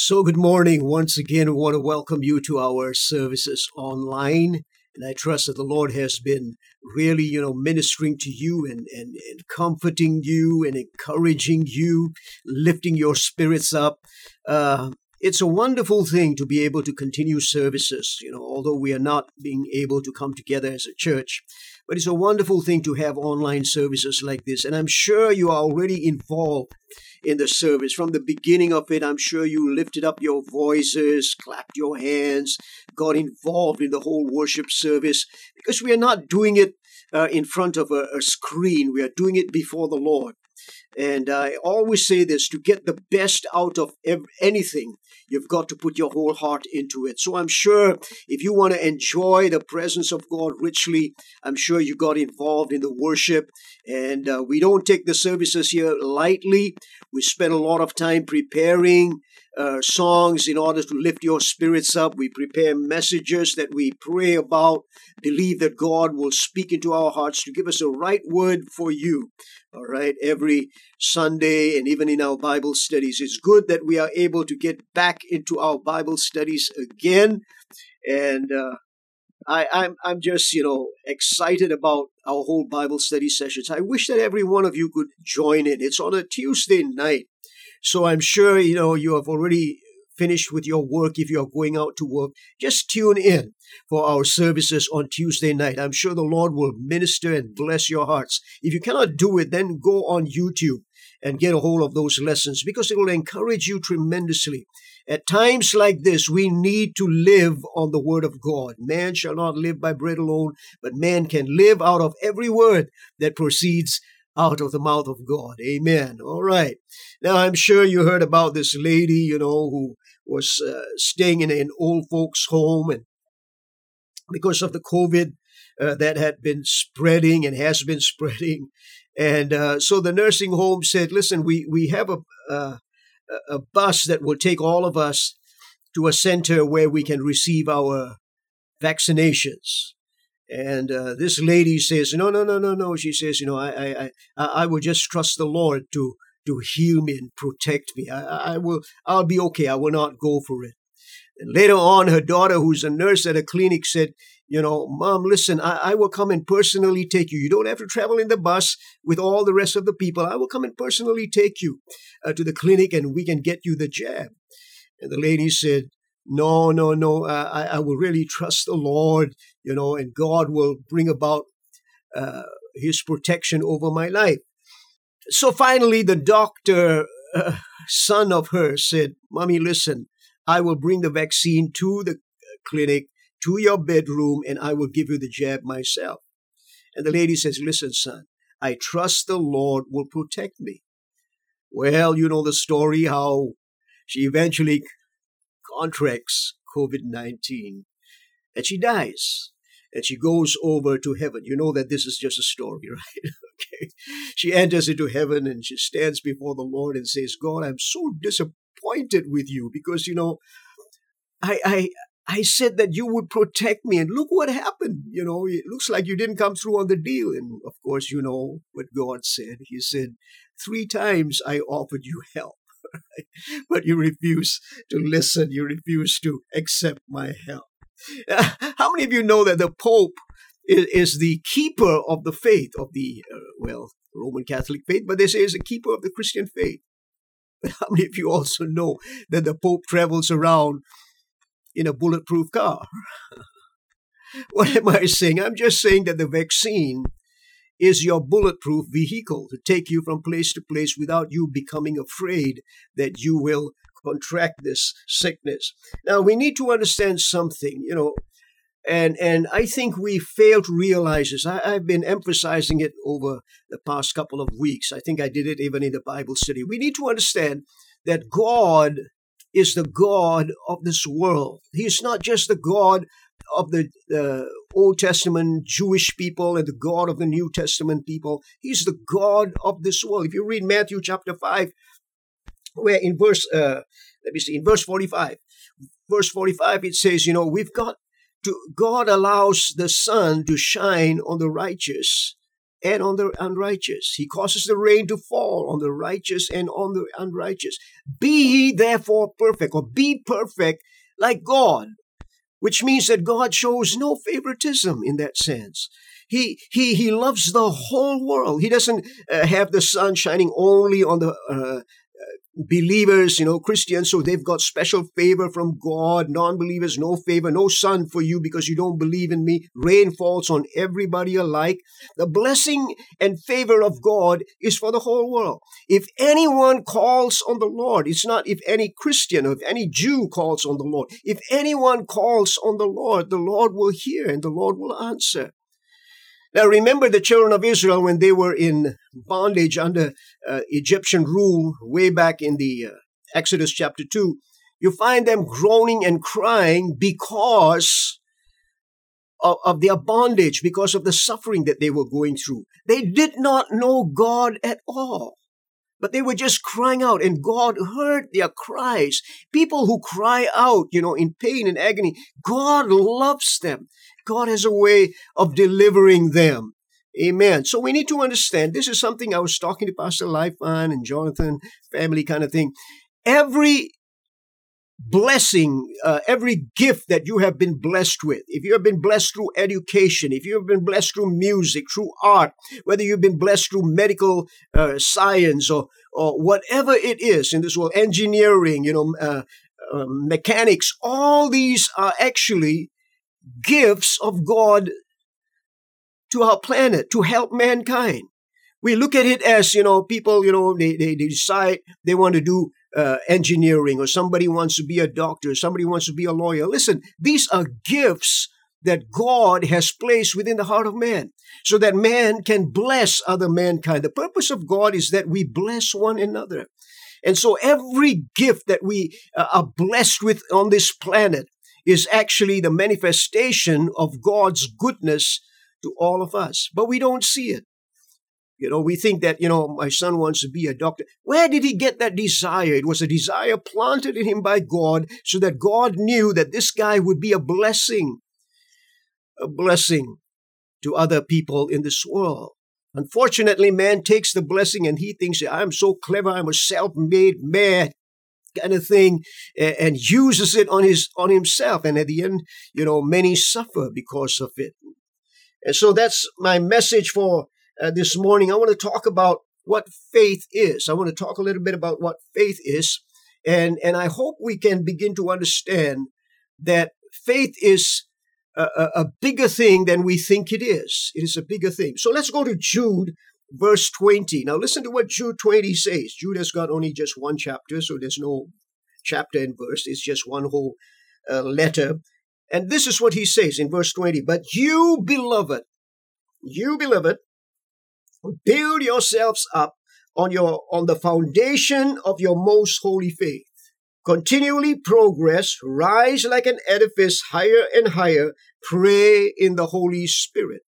So, good morning. Once again, we want to welcome you to our services online. And I trust that the Lord has been really, you know, ministering to you and, and, and comforting you and encouraging you, lifting your spirits up. Uh, it's a wonderful thing to be able to continue services, you know, although we are not being able to come together as a church. But it's a wonderful thing to have online services like this. And I'm sure you are already involved in the service. From the beginning of it, I'm sure you lifted up your voices, clapped your hands, got involved in the whole worship service because we are not doing it uh, in front of a, a screen. We are doing it before the Lord. And I always say this to get the best out of anything, you've got to put your whole heart into it. So I'm sure if you want to enjoy the presence of God richly, I'm sure you got involved in the worship. And uh, we don't take the services here lightly. We spend a lot of time preparing uh, songs in order to lift your spirits up. We prepare messages that we pray about, believe that God will speak into our hearts to give us a right word for you. All right, every Sunday and even in our Bible studies. It's good that we are able to get back into our Bible studies again. And uh, I, I'm, I'm just, you know, excited about our whole Bible study sessions. I wish that every one of you could join in. It's on a Tuesday night. So I'm sure, you know, you have already finished with your work if you're going out to work. Just tune in for our services on Tuesday night. I'm sure the Lord will minister and bless your hearts. If you cannot do it, then go on YouTube and get a hold of those lessons because it will encourage you tremendously. At times like this, we need to live on the word of God. Man shall not live by bread alone, but man can live out of every word that proceeds out of the mouth of God. Amen. All right. Now, I'm sure you heard about this lady, you know, who was uh, staying in an old folks' home and because of the COVID uh, that had been spreading and has been spreading. And uh, so the nursing home said, listen, we, we have a, uh, a bus that will take all of us to a center where we can receive our vaccinations. And uh, this lady says, no, no, no, no, no. She says, you know, I, I, I, I will just trust the Lord to, to heal me and protect me. I, I will, I'll be okay. I will not go for it. And later on, her daughter, who's a nurse at a clinic, said, you know, Mom, listen, I, I will come and personally take you. You don't have to travel in the bus with all the rest of the people. I will come and personally take you uh, to the clinic and we can get you the jab. And the lady said, no, no, no, I, I will really trust the Lord, you know, and God will bring about uh, his protection over my life. So finally, the doctor, uh, son of her, said, Mommy, listen, I will bring the vaccine to the clinic, to your bedroom, and I will give you the jab myself. And the lady says, Listen, son, I trust the Lord will protect me. Well, you know the story how she eventually contracts COVID 19 and she dies and she goes over to heaven. You know that this is just a story, right? okay. She enters into heaven and she stands before the Lord and says, God, I'm so disappointed with you because, you know, I, I, I said that you would protect me, and look what happened. You know, it looks like you didn't come through on the deal. And of course, you know what God said. He said, Three times I offered you help, but you refuse to listen. You refuse to accept my help. How many of you know that the Pope is, is the keeper of the faith, of the, uh, well, Roman Catholic faith, but they say he's a keeper of the Christian faith? But how many of you also know that the Pope travels around in a bulletproof car? what am I saying? I'm just saying that the vaccine is your bulletproof vehicle to take you from place to place without you becoming afraid that you will contract this sickness. Now we need to understand something, you know, and and I think we fail to realize this. I, have been emphasizing it over the past couple of weeks. I think I did it even in the Bible study. We need to understand that God is the God of this world. He is not just the God of the uh, Old Testament Jewish people and the God of the New Testament people. He's the God of this world. If you read Matthew chapter 5, where in verse, uh, let me see, in verse 45, verse 45, it says, you know, we've got to, God allows the sun to shine on the righteous and on the unrighteous. He causes the rain to fall on the righteous and on the unrighteous. Be ye therefore perfect, or be perfect like God, which means that God shows no favoritism in that sense. He, he, he loves the whole world. He doesn't uh, have the sun shining only on the uh, believers, you know, Christians, so they've got special favor from God. Non believers, no favor, no sun for you because you don't believe in me. Rain falls on everybody alike. The blessing and favor of God is for the whole world. If anyone calls on the Lord, it's not if any Christian or if any Jew calls on the Lord. If anyone calls on the Lord, the Lord will hear and the Lord will answer. Now, remember the children of Israel when they were in bondage under uh, Egyptian rule way back in the uh, Exodus chapter 2. You find them groaning and crying because of, of their bondage, because of the suffering that they were going through. They did not know God at all but they were just crying out and God heard their cries. People who cry out, you know, in pain and agony, God loves them. God has a way of delivering them. Amen. So we need to understand this is something I was talking to Pastor Lifan and Jonathan, family kind of thing. Every blessing, uh, every gift that you have been blessed with, if you have been blessed through education, if you have been blessed through music, through art, whether you've been blessed through medical uh, science or, or whatever it is in this world, engineering, you know, uh, um, mechanics, all these are actually gifts of God to our planet to help mankind. We look at it as, you know, people, you know, they, they, they decide they want to do uh, engineering or somebody wants to be a doctor, somebody wants to be a lawyer. Listen, these are gifts that God has placed within the heart of man so that man can bless other mankind. The purpose of God is that we bless one another. And so every gift that we uh, are blessed with on this planet is actually the manifestation of God's goodness to all of us. But we don't see it. You know, we think that, you know, my son wants to be a doctor. Where did he get that desire? It was a desire planted in him by God so that God knew that this guy would be a blessing, a blessing to other people in this world. Unfortunately, man takes the blessing and he thinks, I'm so clever, I'm a self made man kind of thing and, uses it on his on himself. And at the end you know many suffer because of it. And so that's my message for uh, this morning. I want to talk about what faith is. I want to talk a little bit about what faith is. And and i hope we can begin to understand that faith is a, a, bigger thing than we think it is. It is a bigger thing. So let's go to jude verse 20. Now listen to what Jude 20 says. Jude has got only just one chapter, so there's no chapter and verse. It's just one whole uh, letter. And this is what he says in verse 20. But you, beloved, you, beloved, build yourselves up on your on the foundation of your most holy faith. Continually progress, rise like an edifice higher and higher, pray in the Holy Spirit.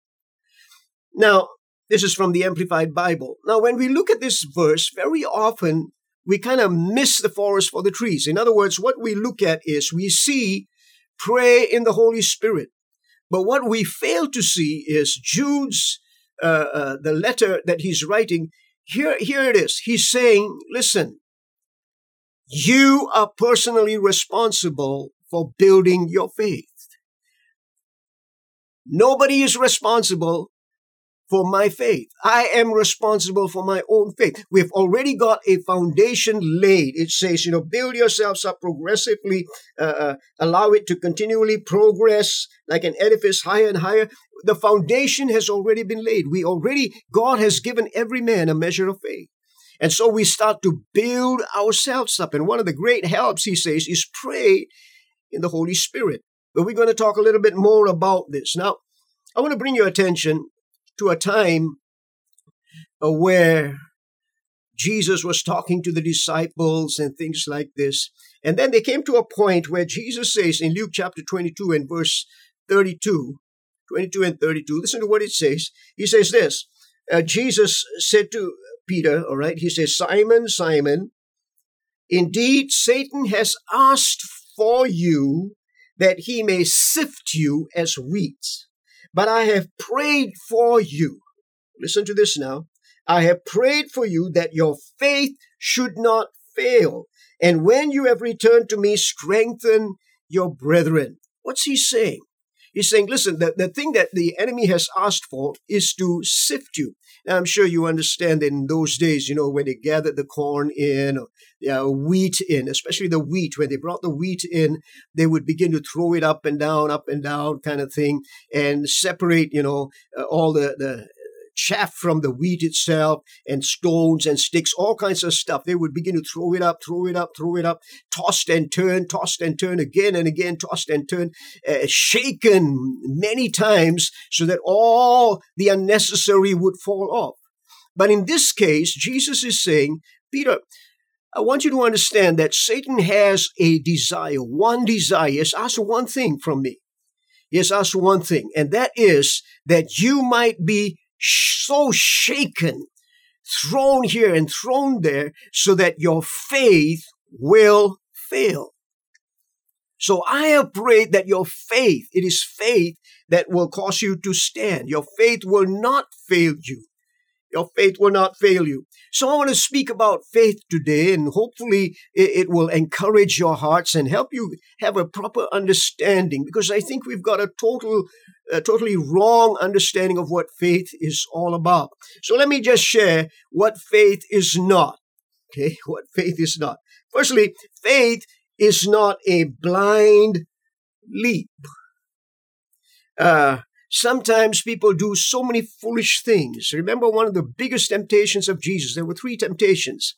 Now, this is from the Amplified Bible. Now, when we look at this verse, very often we kind of miss the forest for the trees. In other words, what we look at is we see pray in the Holy Spirit. But what we fail to see is Jude's, uh, uh, the letter that he's writing. Here, here it is. He's saying, listen, you are personally responsible for building your faith. Nobody is responsible for my faith. I am responsible for my own faith. We've already got a foundation laid. It says, you know, build yourselves up progressively, uh, uh, allow it to continually progress like an edifice higher and higher. The foundation has already been laid. We already, God has given every man a measure of faith. And so we start to build ourselves up. And one of the great helps, he says, is pray in the Holy Spirit. But we're going to talk a little bit more about this. Now, I want to bring your attention to a time where Jesus was talking to the disciples and things like this. And then they came to a point where Jesus says in Luke chapter 22 and verse 32, 22 and 32, listen to what it says. He says this uh, Jesus said to Peter, all right, he says, Simon, Simon, indeed Satan has asked for you that he may sift you as wheat but I have prayed for you. Listen to this now. I have prayed for you that your faith should not fail. And when you have returned to me, strengthen your brethren. What's he saying? He's saying, listen, the, the thing that the enemy has asked for is to sift you. Now, I'm sure you understand in those days, you know, when they gathered the corn in, or uh, wheat in, especially the wheat, when they brought the wheat in, they would begin to throw it up and down, up and down kind of thing, and separate, you know, uh, all the, the chaff from the wheat itself and stones and sticks, all kinds of stuff. They would begin to throw it up, throw it up, throw it up, tossed and turned, tossed and turned again and again, tossed and turned, uh, shaken many times so that all the unnecessary would fall off. But in this case, Jesus is saying, Peter, I want you to understand that Satan has a desire, one desire. Yes, ask one thing from me. Yes, ask one thing, and that is that you might be so shaken, thrown here and thrown there, so that your faith will fail. So I have prayed that your faith, it is faith that will cause you to stand. Your faith will not fail you. Your faith will not fail you. So I want to speak about faith today, and hopefully it, will encourage your hearts and help you have a proper understanding. Because I think we've got a total, a totally wrong understanding of what faith is all about. So let me just share what faith is not. Okay, what faith is not. Firstly, faith is not a blind leap. Uh, Sometimes people do so many foolish things. Remember one of the biggest temptations of Jesus? There were three temptations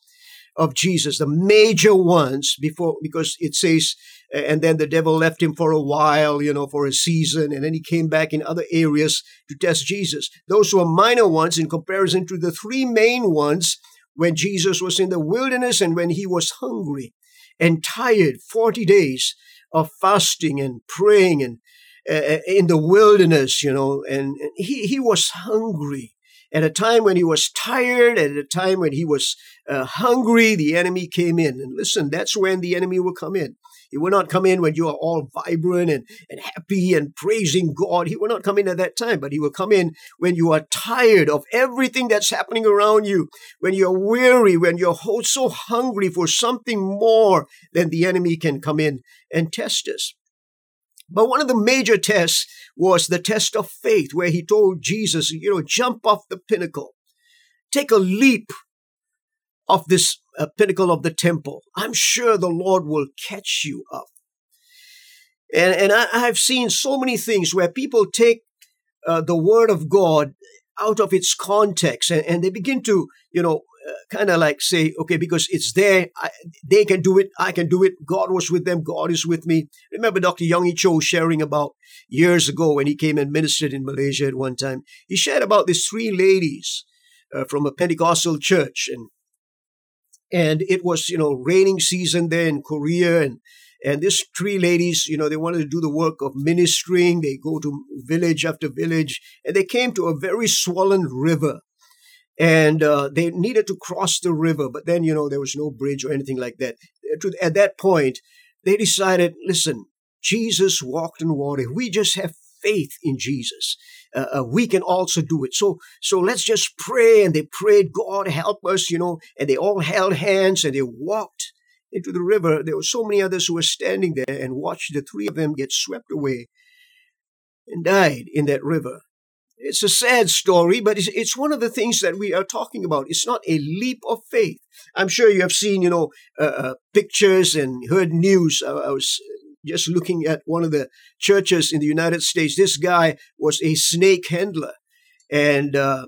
of Jesus, the major ones before, because it says, and then the devil left him for a while, you know, for a season, and then he came back in other areas to test Jesus. Those were minor ones in comparison to the three main ones when Jesus was in the wilderness and when he was hungry and tired, 40 days of fasting and praying and uh, in the wilderness, you know, and he, he was hungry. At a time when he was tired, at a time when he was uh, hungry, the enemy came in. And listen, that's when the enemy will come in. He will not come in when you are all vibrant and, and happy and praising God. He will not come in at that time, but he will come in when you are tired of everything that's happening around you, when you're weary, when you're so hungry for something more, then the enemy can come in and test us. But one of the major tests was the test of faith, where he told Jesus, you know, jump off the pinnacle, take a leap off this uh, pinnacle of the temple. I'm sure the Lord will catch you up. And, and I, I've seen so many things where people take uh, the word of God out of its context and, and they begin to, you know, kind of like say, okay, because it's there, I, they can do it, I can do it. God was with them, God is with me. Remember Dr. Yonggi Cho sharing about years ago when he came and ministered in Malaysia at one time. He shared about these three ladies uh, from a Pentecostal church, and and it was you know raining season there in Korea, and and these three ladies, you know, they wanted to do the work of ministering. They go to village after village, and they came to a very swollen river and uh, they needed to cross the river, but then you know there was no bridge or anything like that. At that point, they decided, listen, Jesus walked in water. We just have faith in Jesus, uh, uh, we can also do it. So, so let's just pray. And they prayed, God help us, you know. And they all held hands and they walked into the river. There were so many others who were standing there and watched the three of them get swept away and died in that river. It's a sad story, but it's, it's one of the things that we are talking about. It's not a leap of faith. I'm sure you have seen, you know, uh, uh, pictures and heard news. I, I was just looking at one of the churches in the United States. This guy was a snake handler, and uh,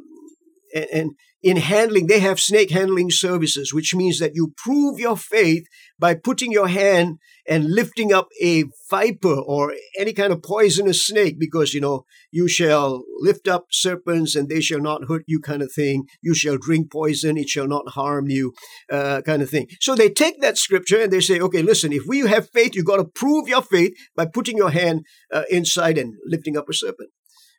and, and in handling, they have snake handling services, which means that you prove your faith by putting your hand and lifting up a viper or any kind of poisonous snake, because, you know, you shall lift up serpents and they shall not hurt you, kind of thing. You shall drink poison, it shall not harm you, uh, kind of thing. So they take that scripture and they say, okay, listen, if we have faith, you got to prove your faith by putting your hand uh, inside and lifting up a serpent.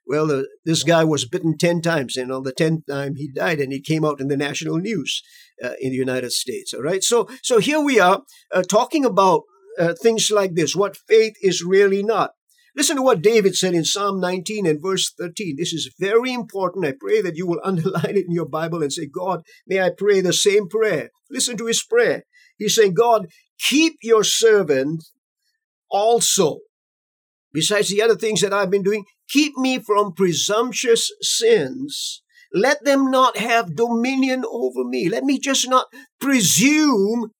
Well, this guy was bitten 10 times, and on the 10th time he died, and he came out in the national news uh, in the United States. All right. So, so here we are uh, talking about uh, things like this what faith is really not. Listen to what David said in Psalm 19 and verse 13. This is very important. I pray that you will underline it in your Bible and say, God, may I pray the same prayer. Listen to his prayer. He's saying, God, keep your servant also. Besides the other things that I've been doing, keep me from presumptuous sins. Let them not have dominion over me. Let me just not presume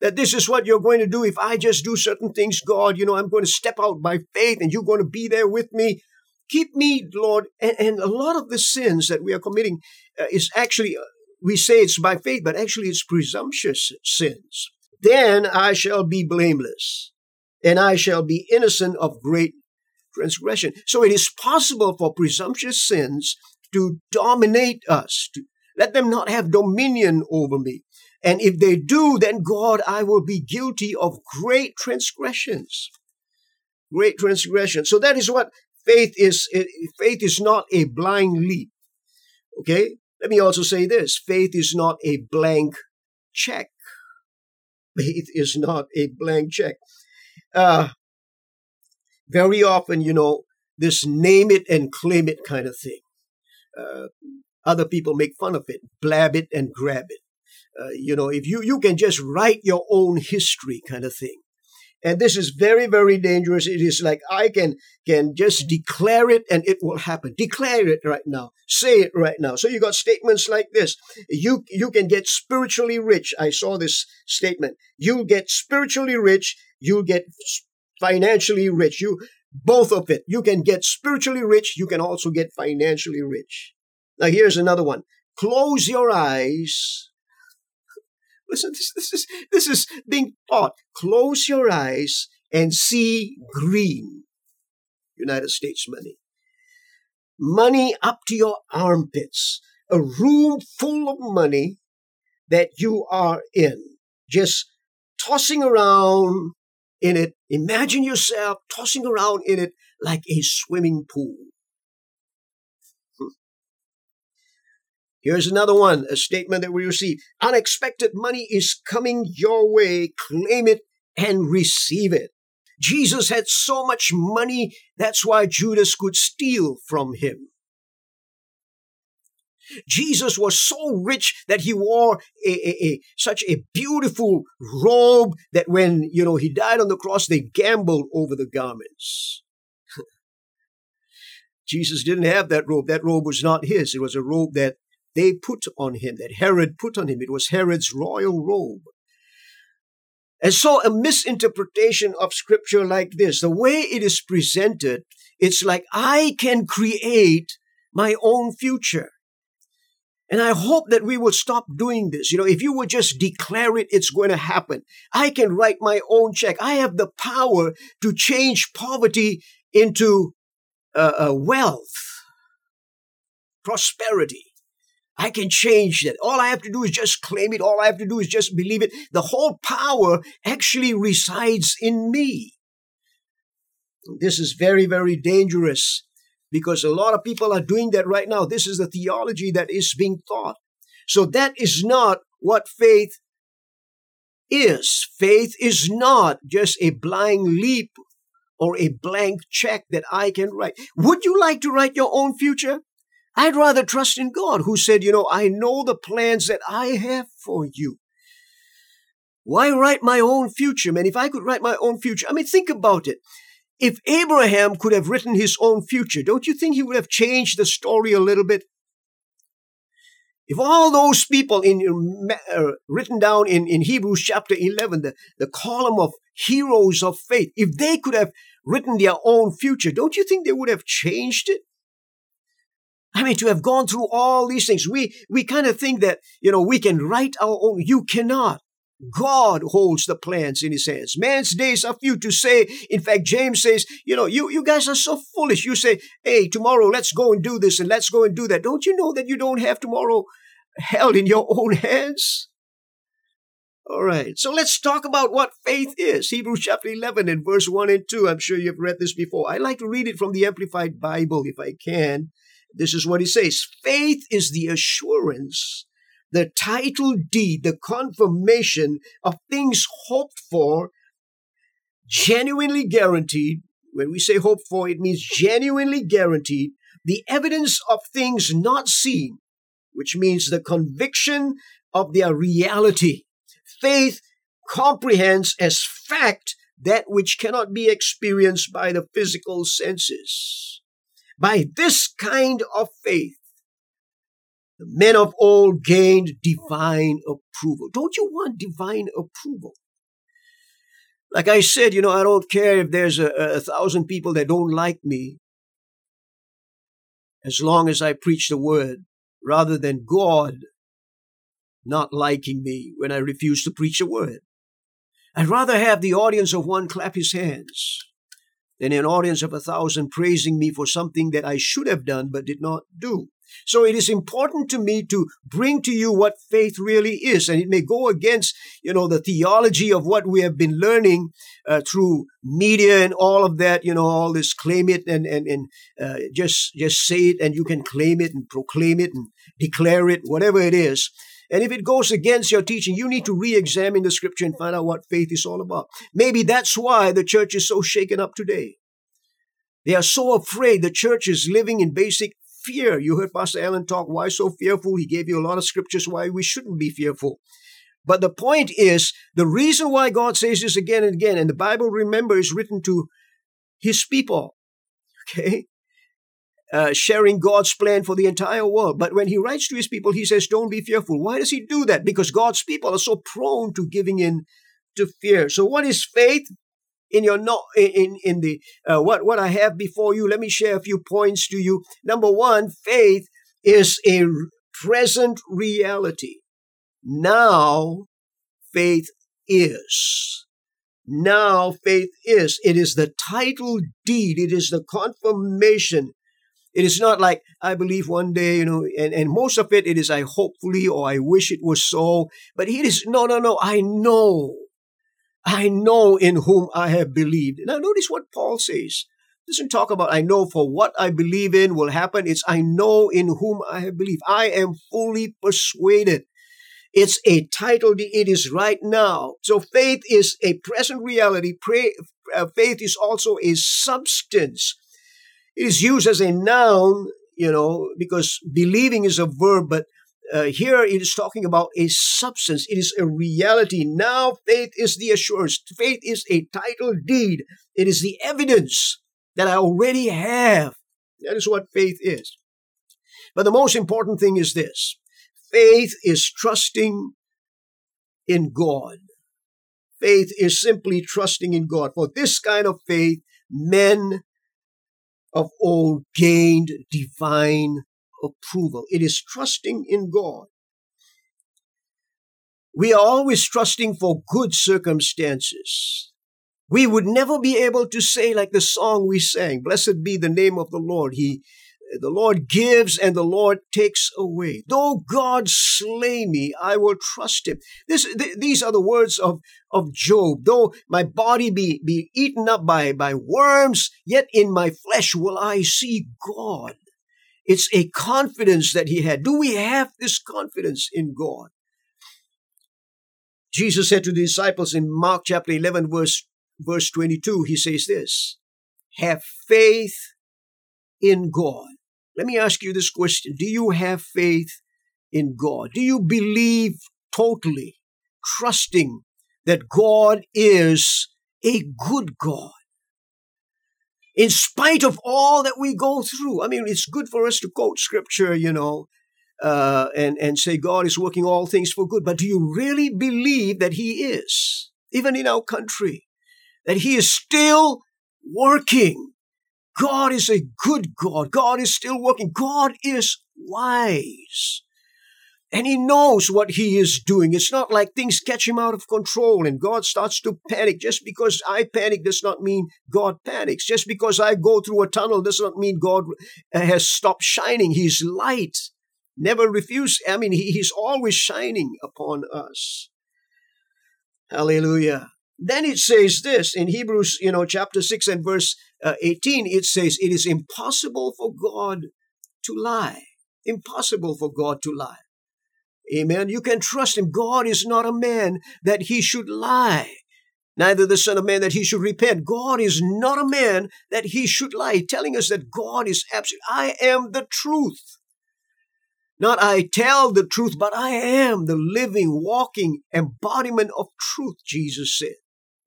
that this is what you're going to do. If I just do certain things, God, you know, I'm going to step out by faith and you're going to be there with me. Keep me, Lord. And, and a lot of the sins that we are committing uh, is actually, uh, we say it's by faith, but actually it's presumptuous sins. Then I shall be blameless and I shall be innocent of great transgression. So it is possible for presumptuous sins to dominate us, to let them not have dominion over me. And if they do, then God, I will be guilty of great transgressions. Great transgression. So that is what faith is. Faith is not a blind leap. Okay? Let me also say this faith is not a blank check. Faith is not a blank check. Uh, very often, you know, this name it and claim it kind of thing. Uh, other people make fun of it, blab it and grab it. Uh, you know, if you, you can just write your own history kind of thing. And this is very, very dangerous. It is like I can can just declare it and it will happen. Declare it right now. Say it right now. So you got statements like this. You you can get spiritually rich. I saw this statement. You'll get spiritually rich. You'll get financially rich. You both of it. You can get spiritually rich. You can also get financially rich. Now here's another one. Close your eyes Listen, this, this is this is being taught. Close your eyes and see green. United States money. Money up to your armpits. A room full of money that you are in. Just tossing around in it. Imagine yourself tossing around in it like a swimming pool. Hmm. Here's another one, a statement that we receive. Unexpected money is coming your way. Claim it and receive it. Jesus had so much money, that's why Judas could steal from him. Jesus was so rich that he wore a, a, a, such a beautiful robe that when you know he died on the cross, they gambled over the garments. Jesus didn't have that robe. That robe was not his. It was a robe that they put on him, that Herod put on him. It was Herod's royal robe. And so a misinterpretation of scripture like this, the way it is presented, it's like I can create my own future. And I hope that we will stop doing this. You know, if you would just declare it, it's going to happen. I can write my own check. I have the power to change poverty into uh, uh, wealth, prosperity. I can change that. All I have to do is just claim it. All I have to do is just believe it. The whole power actually resides in me. This is very, very dangerous because a lot of people are doing that right now. This is the theology that is being taught. So that is not what faith is. Faith is not just a blind leap or a blank check that I can write. Would you like to write your own future? I'd rather trust in God who said, you know, I know the plans that I have for you. Why write my own future, man? If I could write my own future, I mean, think about it. If Abraham could have written his own future, don't you think he would have changed the story a little bit? If all those people in uh, written down in, in Hebrews chapter 11, the, the column of heroes of faith, if they could have written their own future, don't you think they would have changed it? I mean, to have gone through all these things, we, we kind of think that, you know, we can write our own. You cannot. God holds the plans in his hands. Man's days are few to say. In fact, James says, you know, you, you guys are so foolish. You say, hey, tomorrow let's go and do this and let's go and do that. Don't you know that you don't have tomorrow held in your own hands? All right. So let's talk about what faith is. Hebrews chapter 11 and verse 1 and 2. I'm sure you've read this before. I like to read it from the Amplified Bible if I can. This is what he says faith is the assurance, the title deed, the confirmation of things hoped for, genuinely guaranteed, when we say hoped for, it means genuinely guaranteed, the evidence of things not seen, which means the conviction of their reality. Faith comprehends as fact that which cannot be experienced by the physical senses. By this kind of faith, the men of old gained divine approval. Don't you want divine approval? Like I said, you know, I don't care if there's a, a thousand people that don't like me, as long as I preach the word, rather than God not liking me when I refuse to preach the word. I'd rather have the audience of one clap his hands than an audience of a thousand praising me for something that I should have done but did not do. So it is important to me to bring to you what faith really is. And it may go against, you know, the theology of what we have been learning uh, through media and all of that, you know, all this claim it and, and, and uh, just, just say it and you can claim it and proclaim it and declare it, whatever it is. And if it goes against your teaching, you need to re examine the scripture and find out what faith is all about. Maybe that's why the church is so shaken up today. They are so afraid the church is living in basic fear. You heard Pastor Allen talk, why so fearful? He gave you a lot of scriptures why we shouldn't be fearful. But the point is, the reason why God says this again and again, and the Bible, remember, is written to his people, okay? Uh, sharing God's plan for the entire world. But when he writes to his people, he says, Don't be fearful. Why does he do that? Because God's people are so prone to giving in to fear. So, what is faith? In your no, in in the uh, what what I have before you. Let me share a few points to you. Number one, faith is a present reality. Now, faith is. Now, faith is. It is the title deed. It is the confirmation. It is not like I believe one day, you know, and, and most of it, it is I hopefully or I wish it was so. But it is no, no, no. I know. I know in whom I have believed. Now, notice what Paul says. Doesn't talk about I know for what I believe in will happen. It's I know in whom I have believed. I am fully persuaded. It's a title. It is right now. So faith is a present reality. Pray, uh, faith is also a substance. It is used as a noun, you know, because believing is a verb, but uh, here it is talking about a substance. It is a reality. Now faith is the assurance. Faith is a title deed. It is the evidence that I already have. That is what faith is. But the most important thing is this. Faith is trusting in God. Faith is simply trusting in God. For this kind of faith, men of old gained divine approval. It is trusting in God. We are always trusting for good circumstances. We would never be able to say like the song we sang, blessed be the name of the Lord. He the Lord gives and the Lord takes away. Though God slay me, I will trust him. This, th- these are the words of, of Job. Though my body be, be eaten up by, by worms, yet in my flesh will I see God. It's a confidence that he had. Do we have this confidence in God? Jesus said to the disciples in Mark chapter 11, verse, verse 22, he says this Have faith in God. Let me ask you this question Do you have faith in God? Do you believe totally, trusting that God is a good God? In spite of all that we go through. I mean, it's good for us to quote scripture, you know, uh, and, and say God is working all things for good. But do you really believe that He is, even in our country, that He is still working? God is a good God. God is still working. God is wise. And he knows what he is doing. It's not like things catch him out of control and God starts to panic. Just because I panic does not mean God panics. Just because I go through a tunnel does not mean God has stopped shining. He's light. Never refuse. I mean, he, he's always shining upon us. Hallelujah. Then it says this in Hebrews, you know, chapter 6 and verse uh, 18, it says, It is impossible for God to lie. Impossible for God to lie. Amen. You can trust him. God is not a man that he should lie. neither the Son of Man that he should repent. God is not a man that he should lie, telling us that God is absolute. I am the truth. Not I tell the truth, but I am the living, walking embodiment of truth, Jesus said.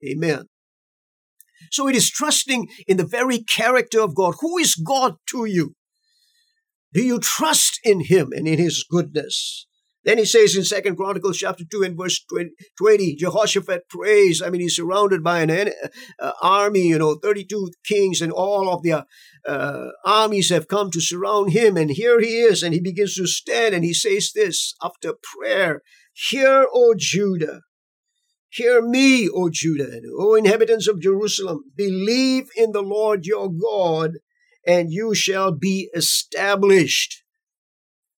Amen. So it is trusting in the very character of God. Who is God to you? Do you trust in him and in his goodness? Then he says in Second Chronicles chapter 2 and verse 20, Jehoshaphat prays. I mean, he's surrounded by an uh, army, you know, 32 kings and all of their uh, armies have come to surround him. And here he is, and he begins to stand and he says this after prayer, Hear, O Judah, Hear me, O Judah, O inhabitants of Jerusalem, believe in the Lord your God, and you shall be established.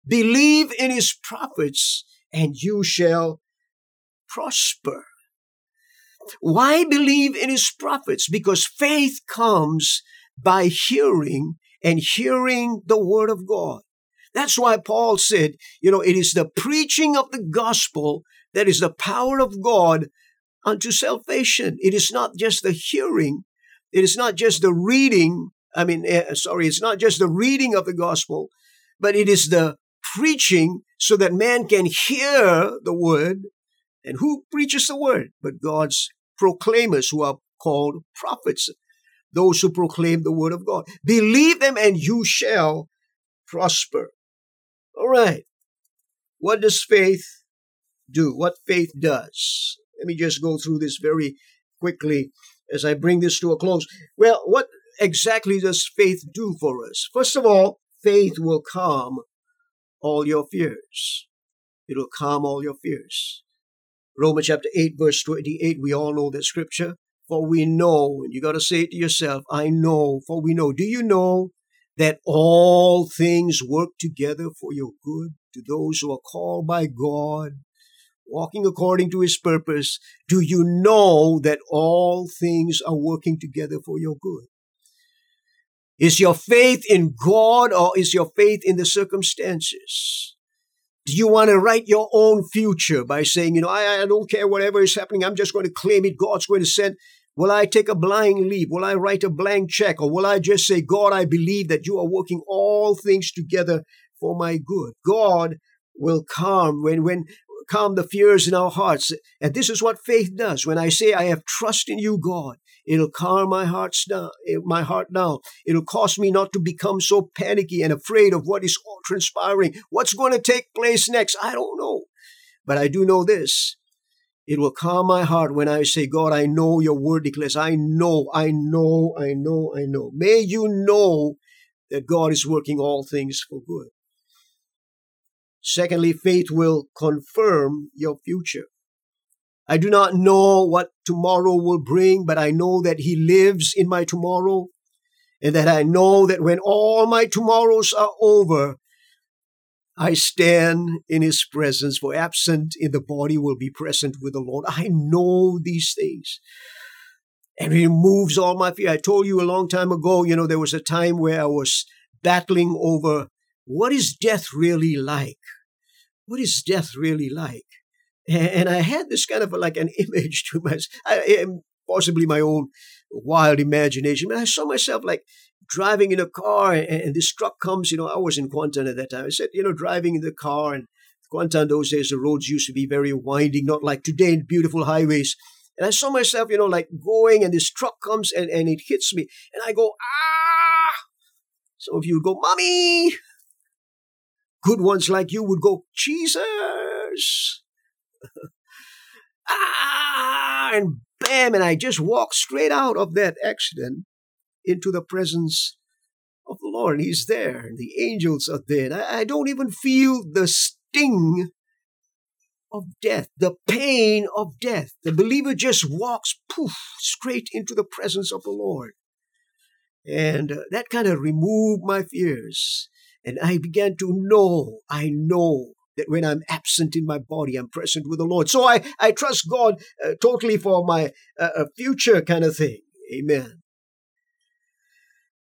Believe in his prophets, and you shall prosper. Why believe in his prophets? Because faith comes by hearing and hearing the word of God. That's why Paul said, you know, it is the preaching of the gospel that is the power of God unto salvation. It is not just the hearing, it is not just the reading. I mean, uh, sorry, it's not just the reading of the gospel, but it is the preaching so that man can hear the word. And who preaches the word? But God's proclaimers who are called prophets, those who proclaim the word of God. Believe them and you shall prosper. All right. What does faith do? What faith does? Let me just go through this very quickly as I bring this to a close. Well, what exactly does faith do for us? First of all, faith will calm all your fears. It will calm all your fears. Romans chapter 8, verse 28, we all know that scripture. For we know, and you got to say it to yourself, I know, for we know. Do you know that all things work together for your good to those who are called by God, walking according to his purpose? Do you know that all things are working together for your good? Is your faith in God or is your faith in the circumstances? Do you want to write your own future by saying, you know, I, I don't care whatever is happening, I'm just going to claim it, God's going to send? Will I take a blind leap? Will I write a blank check? Or will I just say, God, I believe that you are working all things together for my good? God will calm when, when, calm the fears in our hearts. And this is what faith does. When I say, I have trust in you, God, It'll calm my heart down, eh, my heart down. It'll cause me not to become so panicky and afraid of what is transpiring. What's going to take place next? I don't know. But I do know this. It will calm my heart when I say, God, I know your word declares. I know, I know, I know, I know. May you know that God is working all things for good. Secondly, faith will confirm your future. I do not know what tomorrow will bring, but I know that He lives in my tomorrow, and that I know that when all my tomorrows are over, I stand in His presence, for absent in the body will be present with the Lord. I know these things. And He removes all my fear. I told you a long time ago, you know, there was a time where I was battling over what is death really like? What is death really like? And I had this kind of like an image to myself, possibly my own wild imagination. But I saw myself like driving in a car and, this truck comes, you know, I was in Kuantan at that time. I said, you know, driving in the car and Kuantan those days, the roads used to be very winding, not like today, in beautiful highways. And I saw myself, you know, like going and this truck comes and, and it hits me. And I go, ah! Some of you would go, mommy! Good ones like you would go, Jesus! Ah, and bam, and I just walked straight out of that accident into the presence of the Lord. And He's there, and the angels are there. I, I don't even feel the sting of death, the pain of death. The believer just walks poof straight into the presence of the Lord. And uh, that kind of removed my fears. And I began to know, I know that when I'm absent in my body, I'm present with the Lord. So I, I trust God uh, totally for my uh, future kind of thing. Amen.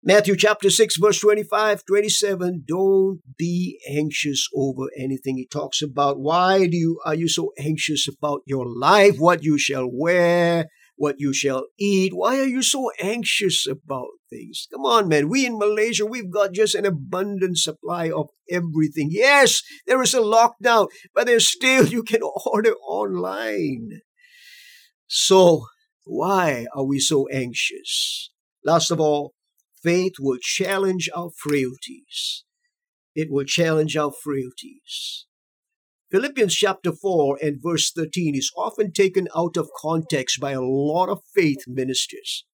Matthew chapter 6, verse 25, 27. Don't be anxious over anything. He talks about why do you are you so anxious about your life, what you shall wear, what you shall eat. Why are you so anxious about things? Come on, man. We in Malaysia, we've got just an abundant supply of everything. Yes, there is a lockdown, but there's still, you can order online. So, why are we so anxious? Last of all, faith will challenge our frailties. It will challenge our frailties. Philippians chapter 4 and verse 13 is often taken out of context by a lot of faith ministers.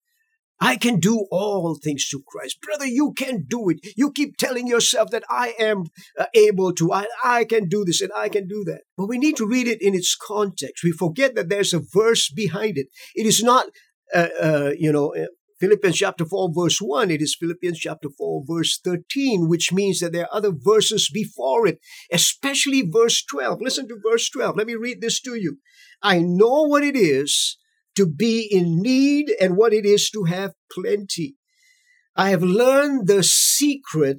I can do all things through Christ. Brother, you can do it. You keep telling yourself that I am uh, able to, I, I can do this and I can do that. But we need to read it in its context. We forget that there's a verse behind it. It is not, uh, uh, you know, Philippians chapter 4 verse 1, it is Philippians chapter 4 verse 13, which means that there are other verses before it, especially verse 12. Listen to verse 12. Let me read this to you. I know what it is to be in need and what it is to have plenty. I have learned the secret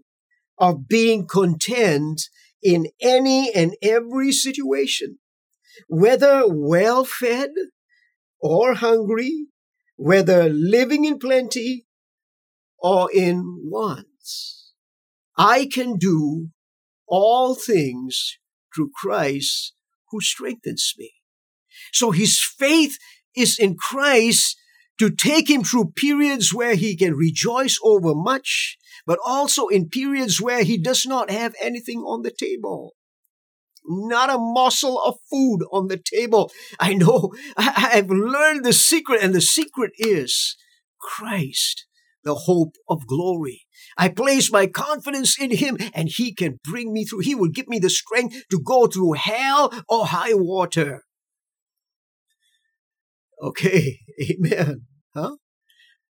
of being content in any and every situation, whether well fed or hungry, whether living in plenty or in wants. I can do all things through Christ who strengthens me. So his faith is in Christ to take him through periods where he can rejoice over much, but also in periods where he does not have anything on the table not a morsel of food on the table. I know I, have learned the secret, and the secret is Christ, the hope of glory. I place my confidence in Him, and He can bring me through. He will give me the strength to go through hell or high water. Okay, amen. Huh?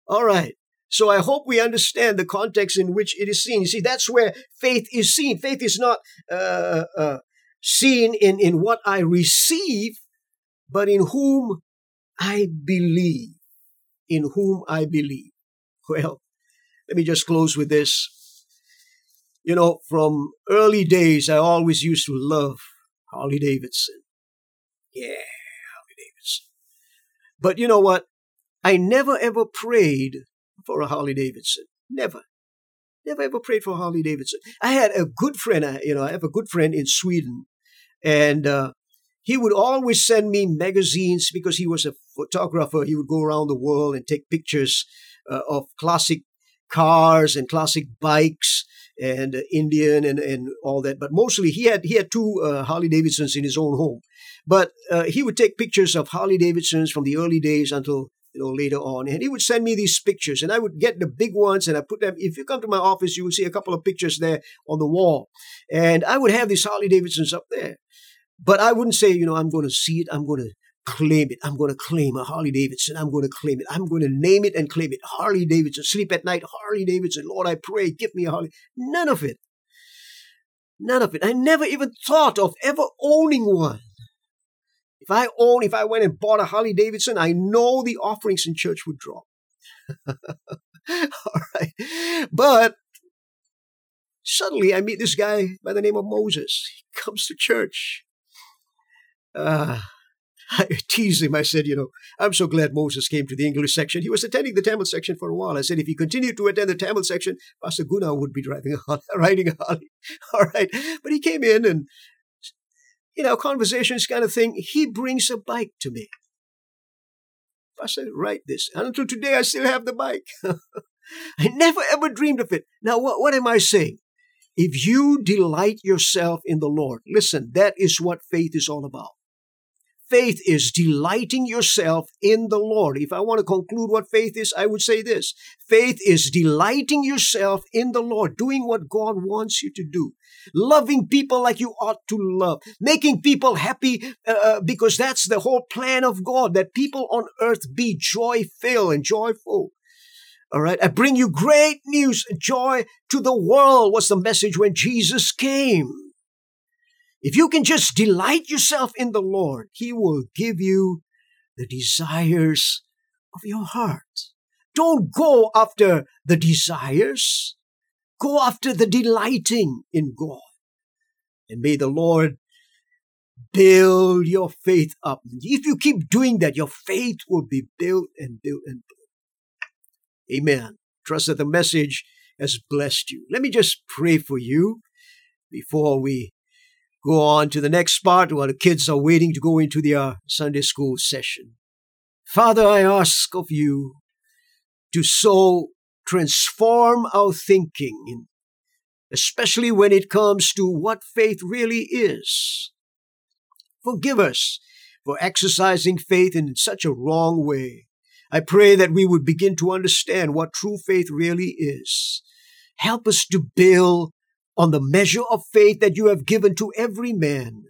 All right. So I hope we understand the context in which it is seen. You see, that's where faith is seen. Faith is not uh, uh, seen in, in what I receive, but in whom I believe. In whom I believe. Well, let me just close with this. You know, from early days, I always used to love Harley Davidson. Yeah, Harley Davidson. But you know what? I never ever prayed for a Harley Davidson. Never. Never ever prayed for Harley Davidson. I had a good friend, I, you know, I have a good friend in Sweden, and uh, he would always send me magazines because he was a photographer. He would go around the world and take pictures uh, of classic cars and classic bikes and uh, Indian and, and all that. But mostly he had he had two uh, Harley Davidsons in his own home. But uh, he would take pictures of Harley Davidsons from the early days until you know, later on. And he would send me these pictures, and I would get the big ones, and I put them. If you come to my office, you will see a couple of pictures there on the wall, and I would have these Harley Davidsons up there. But I wouldn't say, you know, I'm going to see it. I'm going to claim it. I'm going to claim a Harley Davidson. I'm going to claim it. I'm going to name it and claim it. Harley Davidson. Sleep at night. Harley Davidson. Lord, I pray, give me a Harley. None of it. None of it. I never even thought of ever owning one. If I own, if I went and bought a Harley Davidson, I know the offerings in church would drop. All right. But suddenly I meet this guy by the name of Moses. He comes to church. Uh, I teased him. I said, you know, I'm so glad Moses came to the English section. He was attending the Tamil section for a while. I said, if he continued to attend the Tamil section, Pastor Guna would be driving a, riding a Harley. All right. But he came in and you know, conversations kind of thing, he brings a bike to me. I said, write this. And until today, I still have the bike. I never ever dreamed of it. Now, what, what am I saying? If you delight yourself in the Lord, listen, that is what faith is all about. Faith is delighting yourself in the Lord. If I want to conclude what faith is, I would say this faith is delighting yourself in the Lord, doing what God wants you to do, loving people like you ought to love, making people happy uh, uh because that's the whole plan of God, that people on earth be joy filled and joyful. All right. I bring you great news, joy to the world was the message when Jesus came. If you can just delight yourself in the Lord, He will give you the desires of your heart. Don't go after the desires. Go after the delighting in God. And may the Lord build your faith up. If you keep doing that, your faith will be built and built and built. Amen. Trust that the message has blessed you. Let me just pray for you before we go on to the next spot while the kids are waiting to go into their Sunday school session. Father, I ask of you to so transform our thinking, especially when it comes to what faith really is. Forgive us for exercising faith in such a wrong way. I pray that we would begin to understand what true faith really is. Help us to build on the measure of faith that you have given to every man,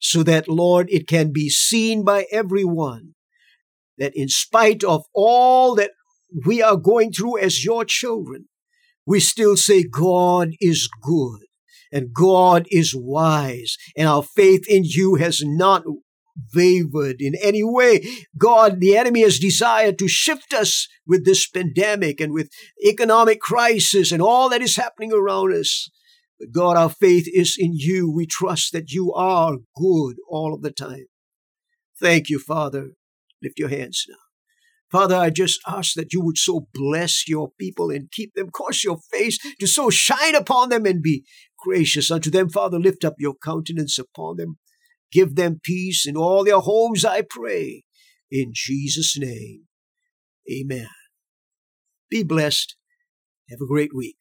so that, Lord, it can be seen by everyone that in spite of all that we are going through as your children, we still say God is good and God is wise, and our faith in you has not wavered in any way. God, the enemy has desired to shift us with this pandemic and with economic crisis and all that is happening around us. God, our faith is in you. We trust that you are good all of the time. Thank you, Father. Lift your hands now. Father, I just ask that you would so bless your people and keep them, cause your face to so shine upon them and be gracious unto them. Father, lift up your countenance upon them. Give them peace in all their homes, I pray. In Jesus' name, amen. Be blessed. Have a great week.